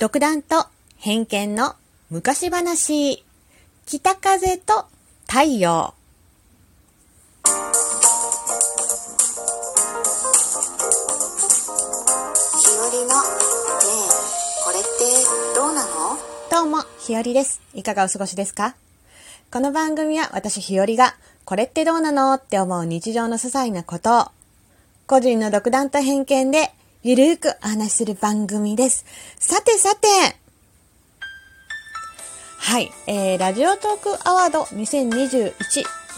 独断と偏見の昔話。北風と太陽。日和のねえこれってどうなの？どうも、ひよりです。いかがお過ごしですか？この番組は私ひよりが、これってどうなの？って思う日常の些細なことを、個人の独断と偏見で、ゆるーくお話しする番組です。さてさて、はい、えー、ラジオトークアワード2021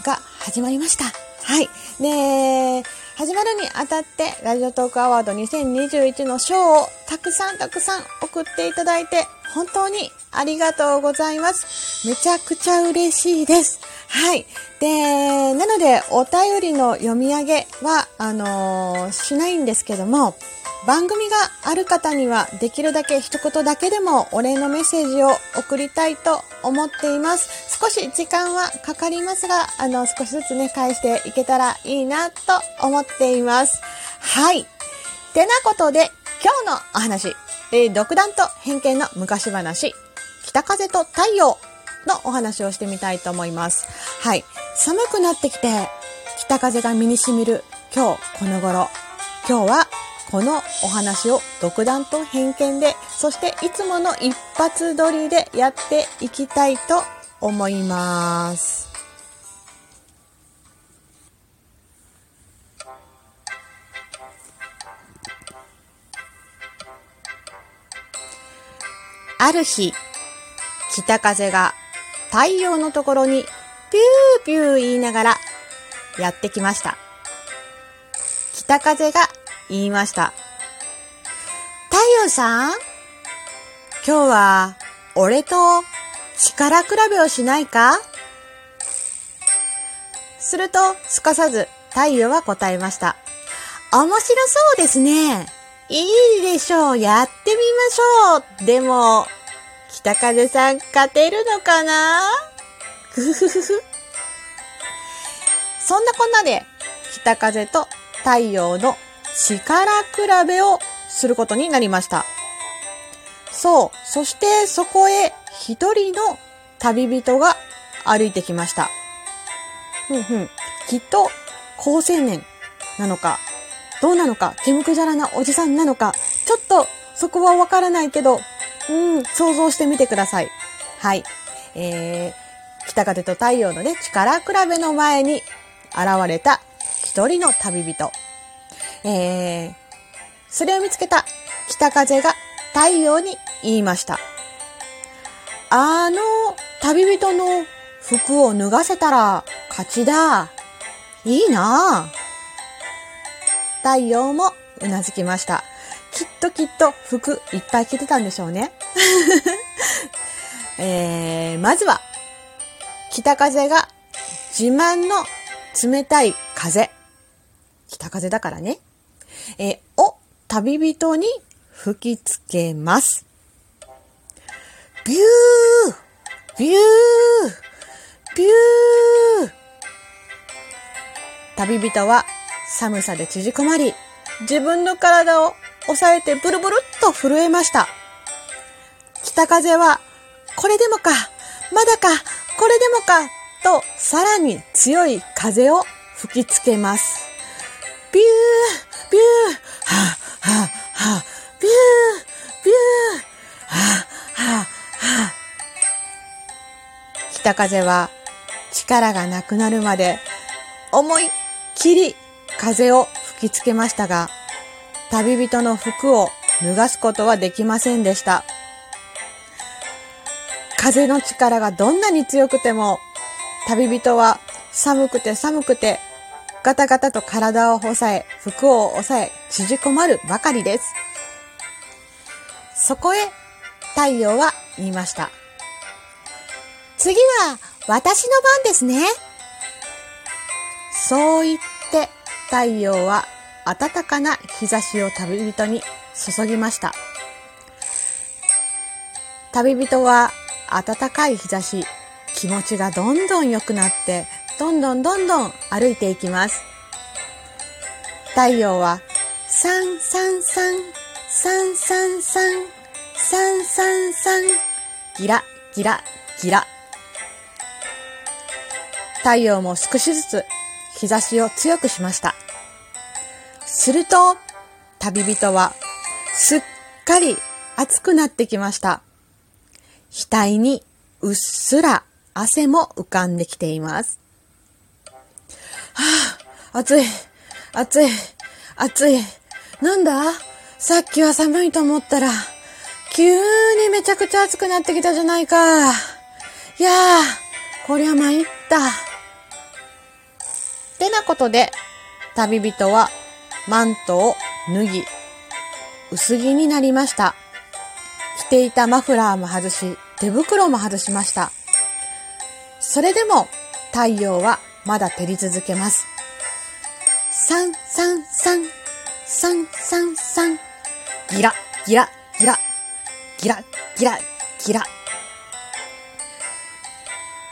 が始まりました。はい。で、始まるにあたって、ラジオトークアワード2021の賞をたくさんたくさん送っていただいて、本当にありがとうございます。めちゃくちゃ嬉しいです。はい。で、なので、お便りの読み上げは、あのーしないんですけども、番組がある方にはできるだけ一言だけでもお礼のメッセージを送りたいと思っています。少し時間はかかりますが、あの、少しずつね、返していけたらいいなと思っています。はい。てなことで、今日のお話、えー独断と偏見の昔話、北風と太陽のお話をしてみたいと思います。はい。寒くなってきて、北風が身に染みる今日この頃。今日はこのお話を独断と偏見で、そしていつもの一発撮りでやっていきたいと思います。ある日、北風が太陽のところにピューピュー言いながらやってきました。北風が言いました。太陽さん？今日は俺と力比べをしないか？するとすかさず太陽は答えました。面白そうですね。いいでしょう。やってみましょう。でも、北風さん勝てるのかな？ふふふふ。そんなこんなで、北風と太陽の力比べをすることになりました。そう。そしてそこへ一人の旅人が歩いてきました。ふんふん。きっと高青年なのか、どうなのか、煙くじゃらなおじさんなのか、ちょっとそこはわからないけど、うん、想像してみてください。はい。えー、北風と太陽のね、力比べの前に現れた一人の旅人。えー、それを見つけた北風が太陽に言いました。あの旅人の服を脱がせたら勝ちだ。いいなぁ。太陽もうなずきました。きっときっと服いっぱい着てたんでしょうね。えー、まずは、北風が自慢の冷たい風。北風だからね。えを旅人に吹きつけます。ビュービュービュー旅人は寒さで縮こまり、自分の体を押さえてブルブルっと震えました。北風は、これでもか、まだか、これでもか、とさらに強い風を吹きつけます。ビュー、風は力がなくなるまで思いっきり風を吹きつけましたが、旅人の服を脱がすことはできませんでした。風の力がどんなに強くても、旅人は寒くて寒くて、ガタガタと体を押さえ、服を押さえ、縮こまるばかりです。そこへ、太陽は言いました。次は、私の番ですね。そう言って、太陽は暖かな日差しを旅人に注ぎました。旅人は暖かい日差し、気持ちがどんどん良くなって、どんどんどんどん歩いていきます。太陽は、サンサンサン、サンサンサン、サンサンサン、ギラ、ギラ、ギラ。太陽も少しずつ日差しを強くしました。すると、旅人はすっかり暑くなってきました。額にうっすら汗も浮かんできています。はあ、暑い、暑い、暑い。なんだ？さっきは寒いと思ったら、急にめちゃくちゃ暑くなってきたじゃないか。いやあ、こりゃ参った。てなことで、旅人はマントを脱ぎ、薄着になりました。着ていたマフラーも外し、手袋も外しました。それでも太陽はまだ照り続けます。サンサンサン、サンサンサン、ギラ、ギラ、ギラ、ギラ、ギラ、ギラ。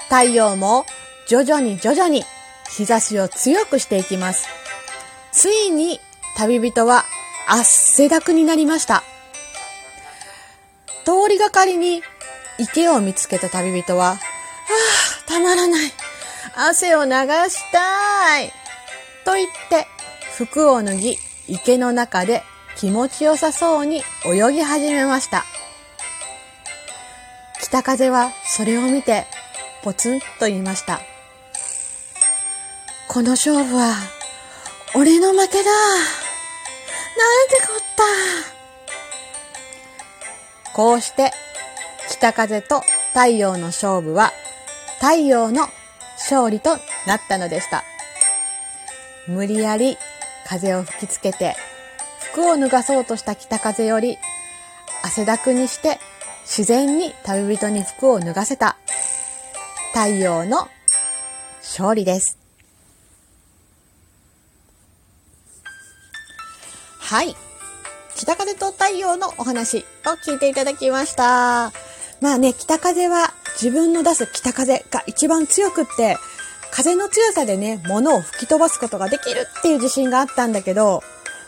太陽も徐々に徐々に日差しを強くしていきます。ついに旅人は汗だくになりました。通りがかりに池を見つけた旅人は、はあ、たまらない。汗を流したい。と言って、服を脱ぎ、池の中で気持ちよさそうに泳ぎ始めました。北風はそれを見て、ポツンと言いました。この勝負は、俺の負けだ。なんてこった。こうして、北風と太陽の勝負は、太陽の勝利となったのでした。無理やり風を吹きつけて、服を脱がそうとした北風より、汗だくにして自然に旅人に服を脱がせた太陽の勝利です。はい。北風と太陽のお話を聞いていただきました。まあね、北風は自分の出す北風が一番強くって、風の強さでね、物を吹き飛ばすことができるっていう自信があったんだけど、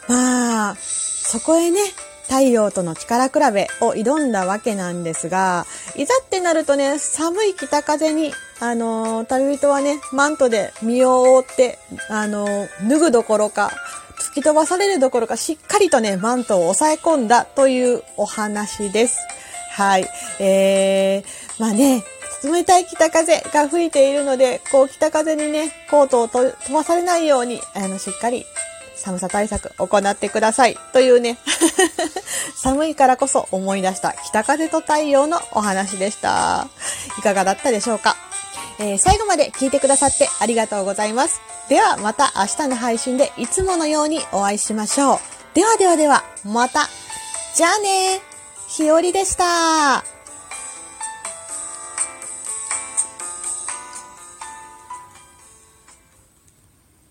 まあ、そこへね、太陽との力比べを挑んだわけなんですが、いざってなるとね、寒い北風に、あのー旅人はね、マントで身を覆って、あのー脱ぐどころか、吹き飛ばされるどころか、しっかりとね、マントを抑え込んだというお話です。はい。えー、まあね、冷たい北風が吹いているので、こう北風にね、コートを飛ばされないように、あの、しっかり寒さ対策行ってください。というね、寒いからこそ思い出した北風と太陽のお話でした。いかがだったでしょうか？えー最後まで聞いてくださってありがとうございます。ではまた明日の配信でいつものようにお会いしましょう。ではではでは、また。じゃあねひよりでした。